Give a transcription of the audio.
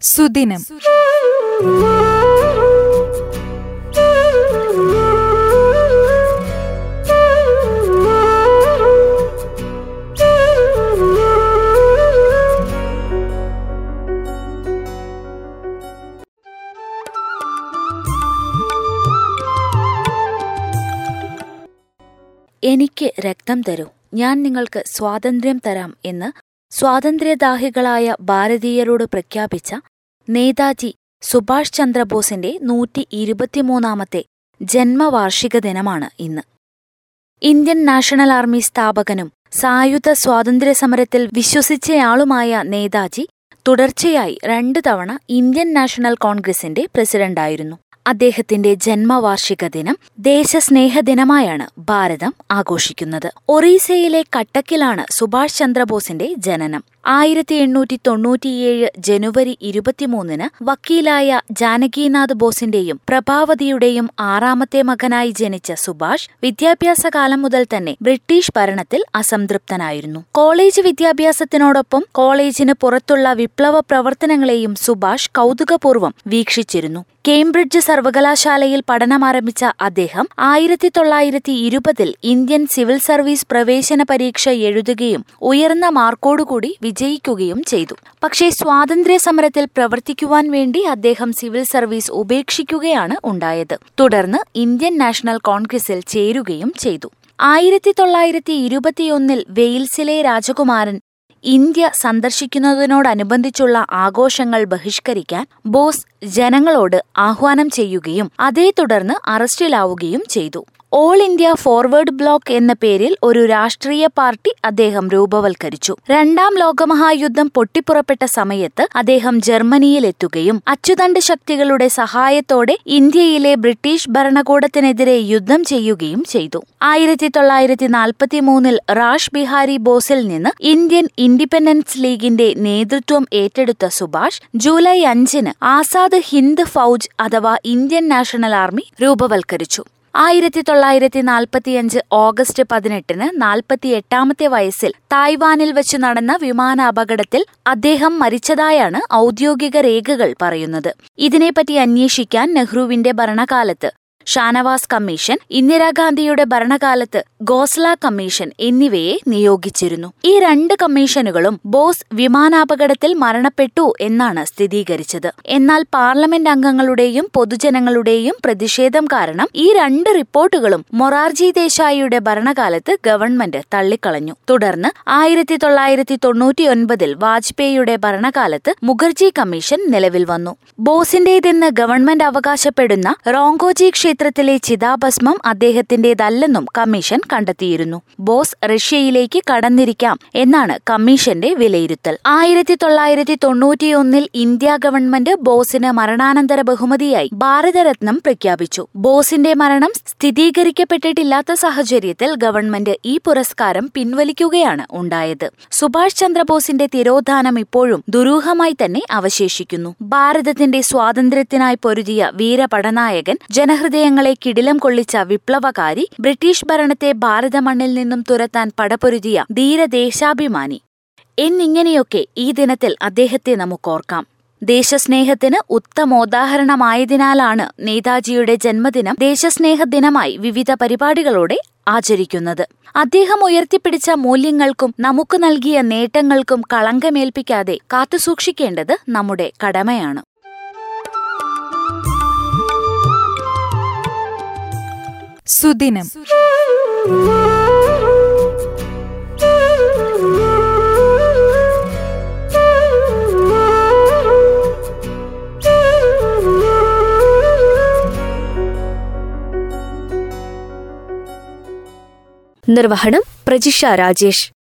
സുദിനം. എനിക്ക് രക്തം തരൂ. ഞാൻ നിങ്ങൾക്ക് സ്വാതന്ത്ര്യം തരാം എന്ന് സ്വാതന്ത്ര്യദാഹികളായ ഭാരതീയരോട് പ്രഖ്യാപിച്ച നേതാജി സുഭാഷ് ചന്ദ്രബോസിന്റെ നൂറ്റി ഇരുപത്തിമൂന്നാമത്തെ ജന്മവാർഷിക ദിനമാണ് ഇന്ന്. ഇന്ത്യൻ നാഷണൽ ആർമി സ്ഥാപകനും സായുധ സ്വാതന്ത്ര്യ സമരത്തിൽ വിശ്വസിച്ചയാളുമായ നേതാജി തുടർച്ചയായി രണ്ടു തവണ ഇന്ത്യൻ നാഷണൽ കോൺഗ്രസിന്റെ പ്രസിഡന്റായിരുന്നു. അദ്ദേഹത്തിന്റെ ജന്മവാർഷിക ദിനം ദേശസ്നേഹ ദിനമായാണ് ഭാരതം ആഘോഷിക്കുന്നത്. ഒറീസയിലെ കട്ടക്കിലാണ് സുഭാഷ് ചന്ദ്രബോസിന്റെ ജനനം. ആയിരത്തി എണ്ണൂറ്റി തൊണ്ണൂറ്റിയേഴ് ജനുവരി ഇരുപത്തിമൂന്നിന് വക്കീലായ ജാനകിനാഥ് ബോസിന്റെയും പ്രഭാവതിയുടെയും ആറാമത്തെ മകനായി ജനിച്ച സുഭാഷ് വിദ്യാഭ്യാസ കാലം മുതൽ തന്നെ ബ്രിട്ടീഷ് ഭരണത്തിൽ അസംതൃപ്തനായിരുന്നു. കോളേജ് വിദ്യാഭ്യാസത്തിനോടൊപ്പം കോളേജിന് പുറത്തുള്ള വിപ്ലവ പ്രവർത്തനങ്ങളെയും സുഭാഷ് കൗതുകപൂർവം വീക്ഷിച്ചിരുന്നു. കേംബ്രിഡ്ജ് സർവകലാശാലയിൽ പഠനമാരംഭിച്ച അദ്ദേഹം ആയിരത്തി തൊള്ളായിരത്തി ഇരുപതിൽ ഇന്ത്യൻ സിവിൽ സർവീസ് പ്രവേശന പരീക്ഷ എഴുതുകയും ഉയർന്ന മാർക്കോടുകൂടി വിജയിക്കുകയും ചെയ്തു. പക്ഷേ സ്വാതന്ത്ര്യ സമരത്തിൽ പ്രവർത്തിക്കുവാൻ വേണ്ടി അദ്ദേഹം സിവിൽ സർവീസ് ഉപേക്ഷിക്കുകയാണ് ഉണ്ടായത്. തുടർന്ന് ഇന്ത്യൻ നാഷണൽ കോൺഗ്രസിൽ ചേരുകയും ചെയ്തു. ആയിരത്തി തൊള്ളായിരത്തി ഇരുപത്തിയൊന്നിൽ വെയിൽസിലെ രാജകുമാരൻ ഇന്ത്യ സന്ദർശിക്കുന്നതിനോടനുബന്ധിച്ചുള്ള ആഘോഷങ്ങൾ ബഹിഷ്കരിക്കാൻ ബോസ് ജനങ്ങളോട് ആഹ്വാനം ചെയ്യുകയും അതേ തുടർന്ന് അറസ്റ്റിലാവുകയും ചെയ്തു. ഓൾ ഇന്ത്യ ഫോർവേഡ് ബ്ലോക്ക് എന്ന പേരിൽ ഒരു രാഷ്ട്രീയ പാർട്ടി അദ്ദേഹം രൂപവൽക്കരിച്ചു. രണ്ടാം ലോകമഹായുദ്ധം പൊട്ടിപ്പുറപ്പെട്ട സമയത്ത് അദ്ദേഹം ജർമ്മനിയിലെത്തുകയും അച്ചുതണ്ട് ശക്തികളുടെ സഹായത്തോടെ ഇന്ത്യയിലെ ബ്രിട്ടീഷ് ഭരണകൂടത്തിനെതിരെ യുദ്ധം ചെയ്യുകയും ചെയ്തു. ആയിരത്തി തൊള്ളായിരത്തി നാൽപ്പത്തി മൂന്നിൽ റാഷ് ബിഹാരി ബോസിൽ നിന്ന് ഇന്ത്യൻ ഇൻഡിപെൻഡൻസ് ലീഗിന്റെ നേതൃത്വം ഏറ്റെടുത്ത സുഭാഷ് ജൂലൈ അഞ്ചിന് ആസാദ് ഹിന്ദ് ഫൗജ് അഥവാ ഇന്ത്യൻ നാഷണൽ ആർമി രൂപവൽക്കരിച്ചു. ആയിരത്തി തൊള്ളായിരത്തി നാൽപ്പത്തിയഞ്ച് ഓഗസ്റ്റ് പതിനെട്ടിന് നാൽപ്പത്തിയെട്ടാമത്തെ വയസ്സിൽ തായ്വാനിൽ വെച്ച് നടന്ന വിമാന അപകടത്തിൽ അദ്ദേഹം മരിച്ചതായാണ് ഔദ്യോഗിക രേഖകൾ പറയുന്നത്. ഇതിനെപ്പറ്റി അന്വേഷിക്കാൻ നെഹ്റുവിന്റെ ഭരണകാലത്ത് ഷാനവാസ് കമ്മീഷൻ ഇന്ദിരാഗാന്ധിയുടെ ഭരണകാലത്ത് ഗോസ്ല കമ്മീഷൻ എന്നിവയെ നിയോഗിച്ചിരുന്നു. ഈ രണ്ട് കമ്മീഷനുകളും ബോസ് വിമാനാപകടത്തിൽ മരണപ്പെട്ടു എന്നാണ് സ്ഥിരീകരിച്ചത്. എന്നാൽ പാർലമെന്റ് അംഗങ്ങളുടെയും പൊതുജനങ്ങളുടെയും പ്രതിഷേധം കാരണം ഈ രണ്ട് റിപ്പോർട്ടുകളും മൊറാർജി ദേശായിയുടെ ഭരണകാലത്ത് ഗവൺമെന്റ് തള്ളിക്കളഞ്ഞു. തുടർന്ന് ആയിരത്തി തൊള്ളായിരത്തി തൊണ്ണൂറ്റിയൊൻപതിൽ വാജ്പേയിയുടെ ഭരണകാലത്ത് മുഖർജി കമ്മീഷൻ നിലവിൽ വന്നു. ബോസിന്റേതെന്ന് ഗവൺമെന്റ് അവകാശപ്പെടുന്ന റോങ്കോജി ക്ഷേത്രത്തിലെ ചിതാഭസ്മം അദ്ദേഹത്തിന്റേതല്ലെന്നും കമ്മീഷൻ കണ്ടെത്തിയിരുന്നു. ബോസ് റഷ്യയിലേക്ക് കടന്നിരിക്കാം എന്നാണ് കമ്മീഷന്റെ വിലയിരുത്തൽ. ആയിരത്തി തൊള്ളായിരത്തി തൊണ്ണൂറ്റിയൊന്നിൽ ഇന്ത്യ ഗവൺമെന്റ് ബോസിന് മരണാനന്തര ബഹുമതിയായി ഭാരതരത്നം പ്രഖ്യാപിച്ചു. ബോസിന്റെ മരണം സ്ഥിരീകരിക്കപ്പെട്ടിട്ടില്ലാത്ത സാഹചര്യത്തിൽ ഗവൺമെന്റ് ഈ പുരസ്കാരം പിൻവലിക്കുകയാണ് ഉണ്ടായത്. സുഭാഷ് ചന്ദ്രബോസിന്റെ തിരോധാനം ഇപ്പോഴും ദുരൂഹമായി തന്നെ അവശേഷിക്കുന്നു. ഭാരതത്തിന്റെ സ്വാതന്ത്ര്യത്തിനായി പൊരുതിയ വീരപടനായകൻ ജനഹൃദയങ്ങളെ കിടിലം കൊള്ളിച്ച വിപ്ലവകാരി ബ്രിട്ടീഷ് ഭരണത്തെ ഭാരതമണ്ണിൽ നിന്നും തുരത്താൻ പടപൊരുതിയ ധീരദേശാഭിമാനി. എന്നിങ്ങനെയൊക്കെ ഈ ദിനത്തിൽ അദ്ദേഹത്തെ നമുക്കോർക്കാം. ദേശസ്നേഹത്തിന് ഉത്തമോദാഹരണമായതിനാലാണ് നേതാജിയുടെ ജന്മദിനം ദേശസ്നേഹ ദിനമായി വിവിധ പരിപാടികളോടെ ആചരിക്കുന്നത്. അദ്ദേഹം ഉയർത്തിപ്പിടിച്ച മൂല്യങ്ങൾക്കും നമുക്ക് നൽകിയ നേട്ടങ്ങൾക്കും കളങ്കമേൽപ്പിക്കാതെ കാത്തുസൂക്ഷിക്കേണ്ടത് നമ്മുടെ കടമയാണ്. സുദിനം. നിർവഹണം പ്രജിഷ രാജേഷ്.